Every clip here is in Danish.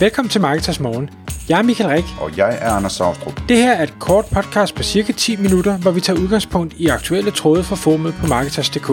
Velkommen til Marketers Morgen. Jeg er Michael Rik. Og jeg er Anders Saustrup. Det her er et kort podcast på cirka 10 minutter, hvor vi tager udgangspunkt i aktuelle tråde fra formet på Marketers.dk.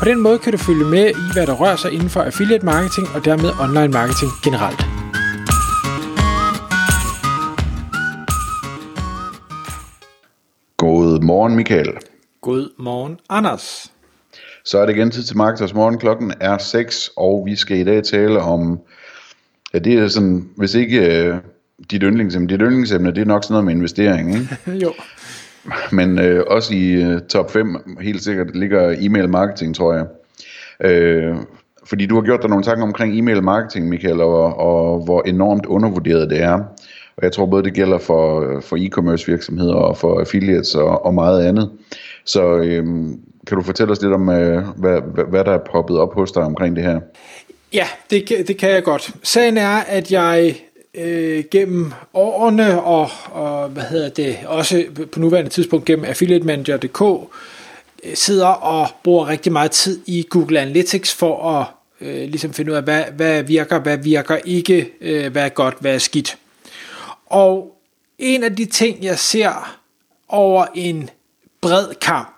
På den måde kan du følge med i, hvad der rører sig inden for affiliate marketing og dermed online marketing generelt. God morgen, Michael. God morgen, Anders. Så er det igen tid til Marketers Morgen. Klokken er 6, og vi skal i dag tale om... Ja, det er sådan, hvis ikke uh, dit yndlingsemne, dit yndlingsemne, det er nok sådan noget med investering, ikke? jo. Men uh, også i uh, top 5 helt sikkert ligger e-mail marketing, tror jeg. Uh, fordi du har gjort dig nogle tanker omkring e-mail marketing, Michael, og, og hvor enormt undervurderet det er. Og jeg tror både det gælder for, for e-commerce virksomheder og for affiliates og, og meget andet. Så øhm, kan du fortælle os lidt om, øh, hvad, hvad, hvad der er poppet op hos dig omkring det her? Ja, det, det kan jeg godt. Sagen er, at jeg øh, gennem årene og, og hvad hedder det, også på nuværende tidspunkt gennem affiliatemanager.dk øh, sidder og bruger rigtig meget tid i Google Analytics for at øh, ligesom finde ud af, hvad, hvad virker, hvad virker ikke, øh, hvad er godt, hvad er skidt. Og en af de ting, jeg ser over en bred kamp,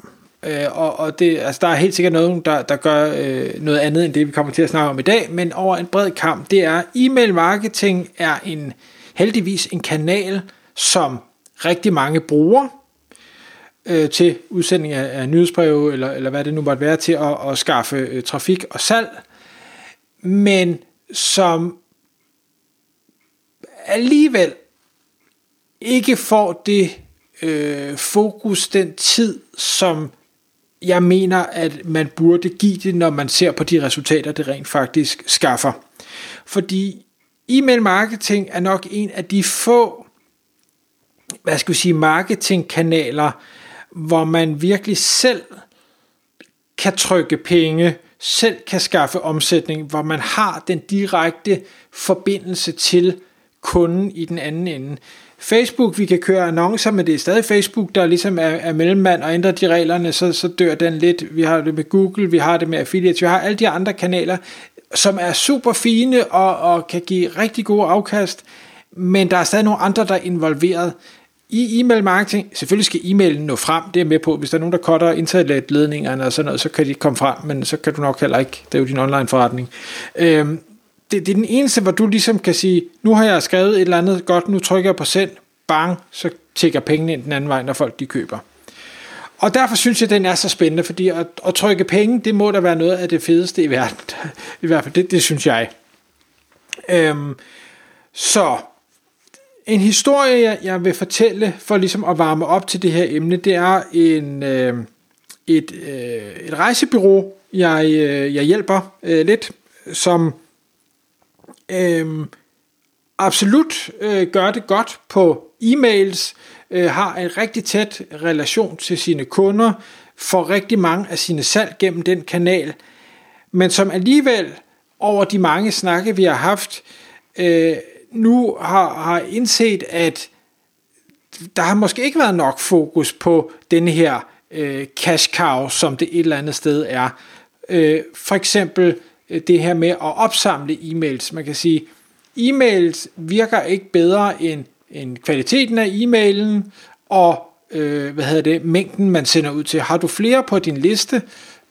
øh, og, og det, altså der er helt sikkert nogen, der, der gør øh, noget andet end det, vi kommer til at snakke om i dag, men over en bred kamp, det er, e-mail marketing er en heldigvis en kanal, som rigtig mange bruger øh, til udsending af, af nyhedsbreve, eller, eller hvad det nu måtte være, til at, at skaffe øh, trafik og salg, men som alligevel ikke får det øh, fokus, den tid, som jeg mener, at man burde give det, når man ser på de resultater, det rent faktisk skaffer. Fordi e-mail marketing er nok en af de få, hvad skal vi sige, marketingkanaler, hvor man virkelig selv kan trykke penge, selv kan skaffe omsætning, hvor man har den direkte forbindelse til kunden i den anden ende. Facebook, vi kan køre annoncer, men det er stadig Facebook, der ligesom er, er mellemmand, og ændrer de reglerne, så, så dør den lidt. Vi har det med Google, vi har det med affiliates, vi har alle de andre kanaler, som er super fine og, og kan give rigtig gode afkast, men der er stadig nogle andre, der er involveret. I e-mail marketing, selvfølgelig skal e-mailen nå frem, det er med på, hvis der er nogen, der cutter internetledningerne og sådan noget, så kan de komme frem, men så kan du nok heller ikke, det er jo din online forretning. Øhm, det, det er den eneste, hvor du ligesom kan sige, nu har jeg skrevet et eller andet godt, nu trykker jeg på send, bang, så tækker pengene ind den anden vej, når folk de køber. Og derfor synes jeg, den er så spændende, fordi at, at trykke penge, det må da være noget af det fedeste i verden. I hvert fald, det, det synes jeg. Øhm, så en historie, jeg vil fortælle for ligesom at varme op til det her emne, det er en, øh, et, øh, et rejsebyrå, jeg, øh, jeg hjælper øh, lidt, som øh, absolut øh, gør det godt på e-mails, øh, har en rigtig tæt relation til sine kunder, får rigtig mange af sine salg gennem den kanal, men som alligevel over de mange snakke, vi har haft, øh, nu har, har indset, at der har måske ikke været nok fokus på den her øh, cash cow, som det et eller andet sted er. Øh, for eksempel Øh, det her med at opsamle e-mails. Man kan sige, e-mails virker ikke bedre end, end kvaliteten af e-mailen og øh, hvad hedder det, mængden man sender ud til. Har du flere på din liste,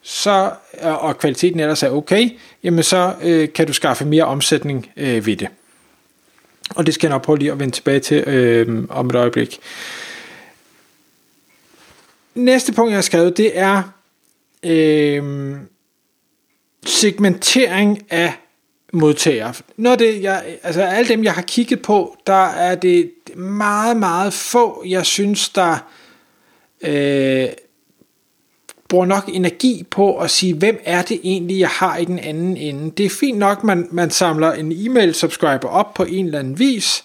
så, øh, og kvaliteten ellers er okay, jamen så øh, kan du skaffe mere omsætning øh, ved det. Og det skal jeg nok prøve lige at vende tilbage til øh, om et øjeblik. Næste punkt, jeg har skrevet, det er øh, segmentering af modtagere. Når det, jeg, altså alle dem, jeg har kigget på, der er det meget, meget få, jeg synes, der øh, bruger nok energi på at sige, hvem er det egentlig, jeg har i den anden ende. Det er fint nok, man, man samler en e-mail subscriber op på en eller anden vis,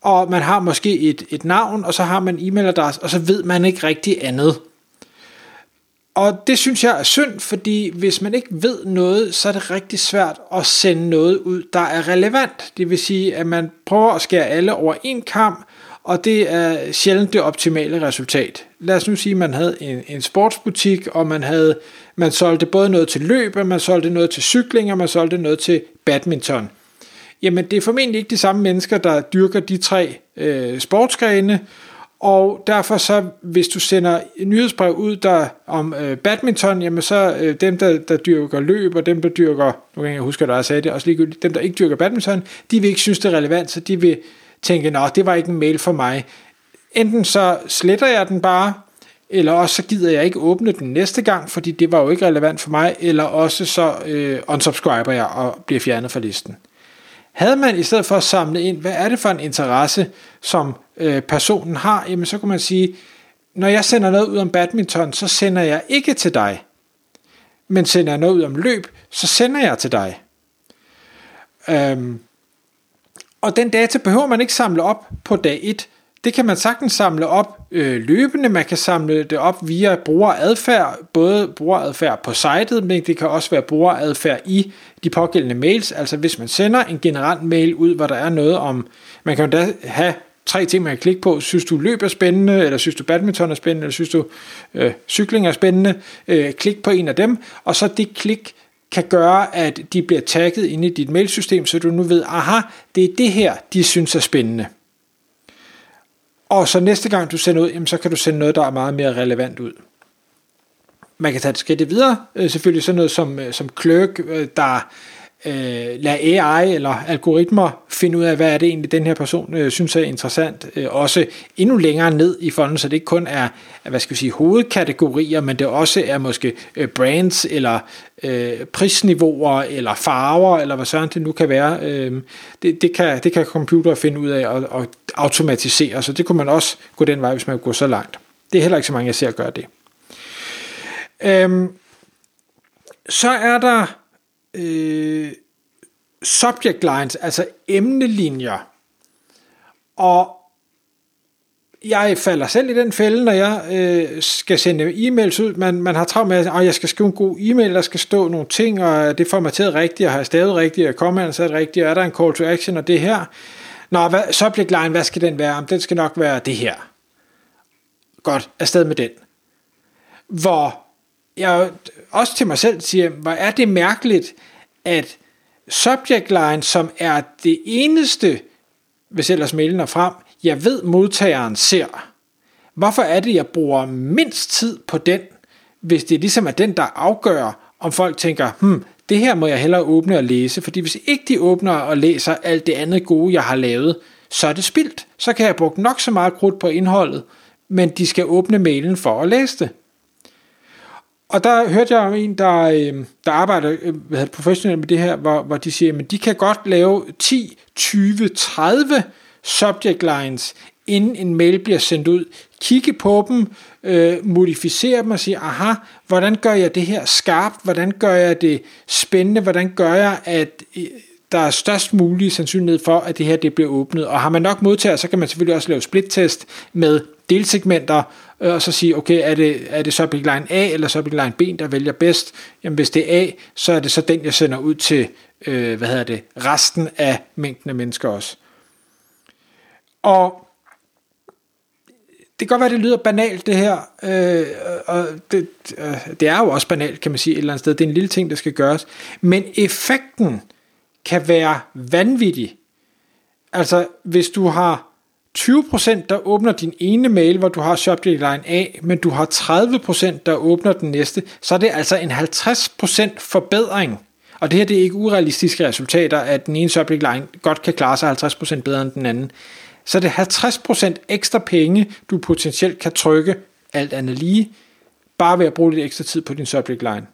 og man har måske et, et navn, og så har man en e-mailadresse, og så ved man ikke rigtig andet. Og det synes jeg er synd, fordi hvis man ikke ved noget, så er det rigtig svært at sende noget ud, der er relevant. Det vil sige, at man prøver at skære alle over en kamp, og det er sjældent det optimale resultat. Lad os nu sige, at man havde en, en sportsbutik, og man havde man solgte både noget til løb, og man solgte noget til cykling, og man solgte noget til badminton. jamen det er formentlig ikke de samme mennesker, der dyrker de tre øh, sportsgrene, og derfor så, hvis du sender nyhedsbrev ud der om øh, badminton, jamen så øh, dem, der, der dyrker løb, og dem, der dyrker, nu kan jeg huske, at jeg sagde det, også ligegyldigt, dem, der ikke dyrker badminton, de vil ikke synes, det er relevant, så de vil tænke, nå, det var ikke en mail for mig. Enten så sletter jeg den bare, eller også så gider jeg ikke åbne den næste gang, fordi det var jo ikke relevant for mig, eller også så øh, unsubscriber jeg og bliver fjernet fra listen. Havde man i stedet for at samle ind, hvad er det for en interesse, som øh, personen har, jamen så kunne man sige, når jeg sender noget ud om badminton, så sender jeg ikke til dig. Men sender jeg noget ud om løb, så sender jeg til dig. Øhm, og den data behøver man ikke samle op på dag 1. Det kan man sagtens samle op øh, løbende. Man kan samle det op via brugeradfærd, både brugeradfærd på sitet, men det kan også være brugeradfærd i de pågældende mails. Altså hvis man sender en generel mail ud, hvor der er noget om, man kan jo da have tre ting, man kan klikke på. Synes du løb er spændende, eller synes du badminton er spændende, eller synes du øh, cykling er spændende. Øh, klik på en af dem, og så det klik kan gøre, at de bliver tagget ind i dit mailsystem, så du nu ved, aha, det er det her, de synes er spændende. Og så næste gang du sender ud, jamen, så kan du sende noget, der er meget mere relevant ud. Man kan tage et skridt videre, øh, selvfølgelig sådan noget som, øh, som Clerk, øh, der øh, lade AI eller algoritmer finde ud af, hvad er det egentlig, den her person øh, synes er interessant. Øh, også endnu længere ned i fonden, så det ikke kun er hvad skal vi sige, hovedkategorier, men det også er måske øh, brands eller øh, prisniveauer eller farver, eller hvad sådan det nu kan være. Øh, det, det, kan, det kan computer finde ud af og, og automatisere, så det kunne man også gå den vej, hvis man går så langt. Det er heller ikke så mange, jeg ser gøre det. Øhm, så er der øh, subject lines, altså emnelinjer. Og jeg falder selv i den fælde, når jeg øh, skal sende e-mails ud. Man, man har travlt med, at jeg skal skrive en god e-mail, der skal stå nogle ting, og det er formateret rigtigt, og har jeg stavet rigtigt, og kommer sat rigtigt, og er der en call to action, og det her. Nå, hvad, subject line, hvad skal den være? Den skal nok være det her. Godt, afsted med den. Hvor jeg også til mig selv siger, hvor er det mærkeligt, at subject line, som er det eneste, hvis ellers mailen er frem, jeg ved modtageren ser. Hvorfor er det, jeg bruger mindst tid på den, hvis det ligesom er den, der afgør, om folk tænker, hmm, det her må jeg hellere åbne og læse, fordi hvis ikke de åbner og læser alt det andet gode, jeg har lavet, så er det spildt. Så kan jeg bruge nok så meget krudt på indholdet, men de skal åbne mailen for at læse det. Og der hørte jeg om en, der, øh, der arbejder øh, hvad hedder, professionelt med det her, hvor, hvor de siger, at de kan godt lave 10, 20, 30 subject lines, inden en mail bliver sendt ud. Kigge på dem, øh, modificere dem og sige, aha, hvordan gør jeg det her skarpt? Hvordan gør jeg det spændende? Hvordan gør jeg, at øh, der er størst mulig sandsynlighed for, at det her det bliver åbnet. Og har man nok modtager, så kan man selvfølgelig også lave split-test med delsegmenter, øh, og så sige, okay, er det, er det subject line A eller subject line B, der vælger bedst? Jamen hvis det er A, så er det så den, jeg sender ud til, øh, hvad hedder det, resten af mængden af mennesker også. Og det kan godt være, det lyder banalt det her, øh, og det, øh, det er jo også banalt, kan man sige, et eller andet sted. Det er en lille ting, der skal gøres. Men effekten kan være vanvittig. Altså, hvis du har 20%, der åbner din ene mail, hvor du har subject line A, men du har 30%, der åbner den næste, så er det altså en 50% forbedring. Og det her det er ikke urealistiske resultater, at den ene subject line godt kan klare sig 50% bedre end den anden. Så det er 50% ekstra penge, du potentielt kan trykke, alt andet lige, bare ved at bruge lidt ekstra tid på din subject line.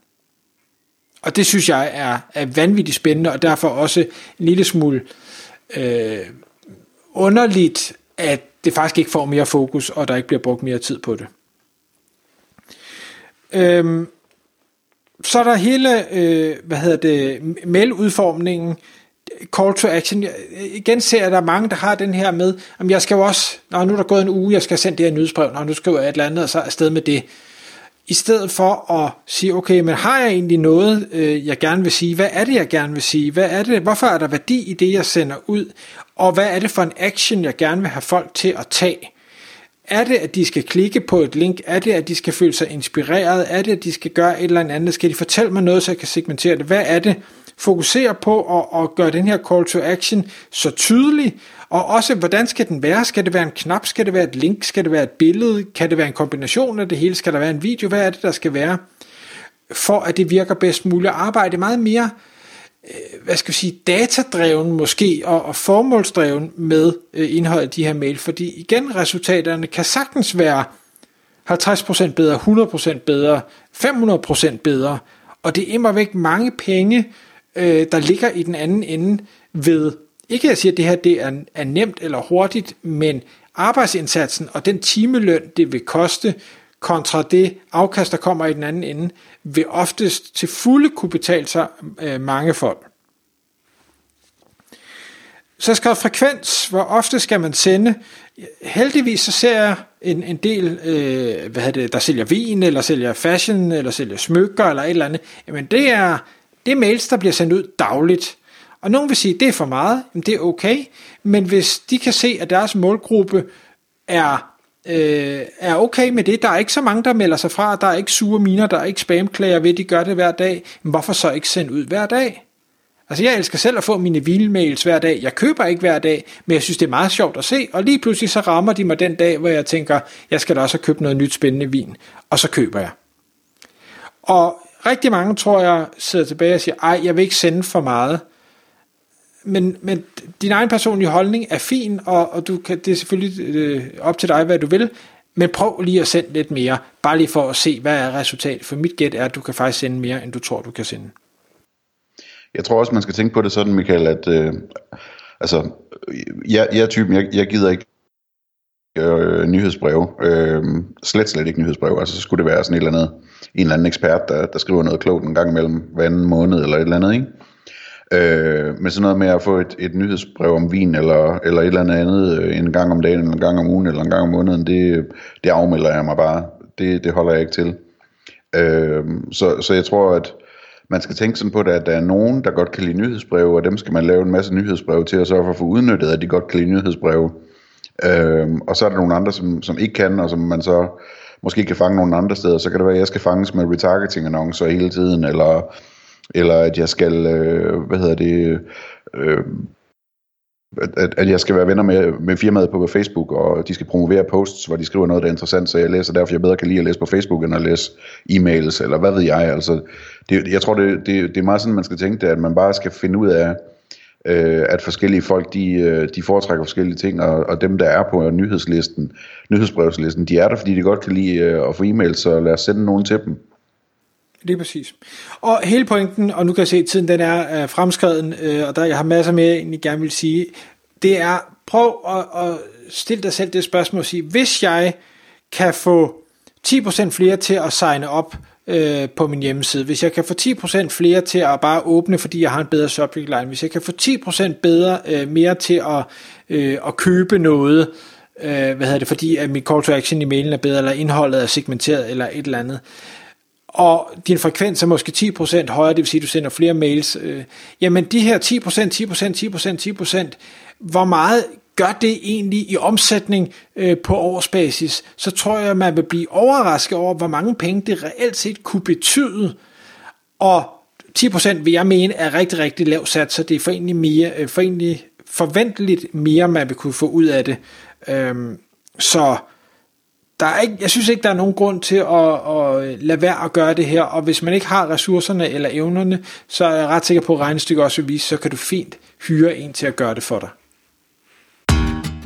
Og det synes jeg er, er vanvittigt spændende, og derfor også en lille smule øh, underligt, at det faktisk ikke får mere fokus, og der ikke bliver brugt mere tid på det. Øhm, så er der hele, øh, hvad hedder det, mailudformningen, call to action. Igen ser jeg, at der er mange, der har den her med, om jeg skal jo også, når nu er der gået en uge, jeg skal sende det her nyhedsbrev, når nu skriver jeg et eller andet, og så afsted med det i stedet for at sige, okay, men har jeg egentlig noget, øh, jeg gerne vil sige? Hvad er det, jeg gerne vil sige? Hvad er det, hvorfor er der værdi i det, jeg sender ud? Og hvad er det for en action, jeg gerne vil have folk til at tage? Er det, at de skal klikke på et link? Er det, at de skal føle sig inspireret? Er det, at de skal gøre et eller andet? Skal de fortælle mig noget, så jeg kan segmentere det? Hvad er det fokusere på at, at gøre den her call to action så tydelig, og også hvordan skal den være? Skal det være en knap? Skal det være et link? Skal det være et billede? Kan det være en kombination af det hele? Skal der være en video? Hvad er det, der skal være? For at det virker bedst muligt. Arbejde meget mere øh, hvad skal vi sige, datadreven måske, og, og formålsdreven med øh, indholdet af de her mail, fordi igen, resultaterne kan sagtens være 50% bedre, 100% bedre, 500% bedre, og det er immer væk mange penge, øh, der ligger i den anden ende ved, ikke at jeg siger, at det her det er, er nemt eller hurtigt, men arbejdsindsatsen og den timeløn, det vil koste, kontra det afkast, der kommer i den anden ende, vil oftest til fulde kunne betale sig øh, mange folk. Så skal frekvens, hvor ofte skal man sende? Heldigvis så ser jeg en, en del, øh, hvad det, der sælger vin, eller sælger fashion, eller sælger smykker, eller et eller andet. Jamen det er, det er mails, der bliver sendt ud dagligt. Og nogen vil sige, det er for meget, men det er okay. Men hvis de kan se, at deres målgruppe er øh, er okay med det. Der er ikke så mange, der melder sig fra. Der er ikke sure miner, der er ikke spamklager ved, at de gør det hver dag. Men hvorfor så ikke sende ud hver dag? Altså jeg elsker selv at få mine vilmails hver dag. Jeg køber ikke hver dag, men jeg synes det er meget sjovt at se. Og lige pludselig så rammer de mig den dag, hvor jeg tænker, jeg skal da også have købt noget nyt spændende vin. Og så køber jeg. Og rigtig mange tror jeg sidder tilbage og siger, ej jeg vil ikke sende for meget. Men, men din egen personlige holdning er fin, og, og du kan, det er selvfølgelig øh, op til dig, hvad du vil. Men prøv lige at sende lidt mere, bare lige for at se, hvad er resultatet. For mit gæt er, at du kan faktisk sende mere, end du tror, du kan sende. Jeg tror også, man skal tænke på det sådan, Michael, at øh, altså, jeg, jeg er typen, jeg, jeg gider ikke øh, nyhedsbreve. Øh, slet, slet ikke nyhedsbreve. Altså, så skulle det være sådan et eller andet, en eller anden ekspert, der, der skriver noget klogt en gang imellem hver anden måned eller et eller andet, ikke? Øh, men sådan noget med at få et, et nyhedsbrev om vin, eller, eller et eller andet andet, øh, en gang om dagen, eller en gang om ugen, eller en gang om måneden, det, det afmelder jeg mig bare. Det, det holder jeg ikke til. Øh, så, så jeg tror, at man skal tænke sådan på det, at der er nogen, der godt kan lide nyhedsbreve, og dem skal man lave en masse nyhedsbreve til, og sørge for at få udnyttet, at de godt kan lide nyhedsbreve. Øhm, og så er der nogle andre, som, som ikke kan, og som man så måske kan fange nogle andre steder. Så kan det være, at jeg skal fanges med retargeting-annoncer hele tiden, eller, eller at jeg skal, øh, hvad hedder det, øh, at, at jeg skal være venner med, med firmaet på Facebook, og de skal promovere posts, hvor de skriver noget, der er interessant, så jeg læser derfor, jeg bedre kan lide at læse på Facebook, end at læse e-mails, eller hvad ved jeg. Altså, det, jeg tror, det, det, det er meget sådan, man skal tænke det, at man bare skal finde ud af, øh, at forskellige folk, de, øh, de foretrækker forskellige ting, og, og dem, der er på nyhedslisten, nyhedsbrevslisten, de er der, fordi de godt kan lide øh, at få e-mails, så lad os sende nogen til dem. Lige præcis. Og hele pointen, og nu kan jeg se, at tiden den er øh, fremskreden, øh, og der jeg har masser mere, jeg gerne vil sige, det er, prøv at, at stille dig selv det spørgsmål og sige, hvis jeg kan få 10% flere til at signe op øh, på min hjemmeside, hvis jeg kan få 10% flere til at bare åbne, fordi jeg har en bedre subject line, hvis jeg kan få 10% bedre, øh, mere til at, øh, at købe noget, øh, hvad hedder det, fordi at mit call to action i mailen er bedre, eller indholdet er segmenteret, eller et eller andet, og din frekvens er måske 10% højere, det vil sige, at du sender flere mails, øh, jamen de her 10%, 10%, 10%, 10%, hvor meget gør det egentlig i omsætning øh, på årsbasis, så tror jeg, man vil blive overrasket over, hvor mange penge det reelt set kunne betyde. Og 10% vil jeg mene er rigtig, rigtig lav sat, så det er for egentlig, mere, øh, for egentlig forventeligt mere, man vil kunne få ud af det. Øhm, så der er ikke, jeg synes ikke, der er nogen grund til at, at lade være at gøre det her, og hvis man ikke har ressourcerne eller evnerne, så er jeg ret sikker på, at regnestykket også vil vise, så kan du fint hyre en til at gøre det for dig.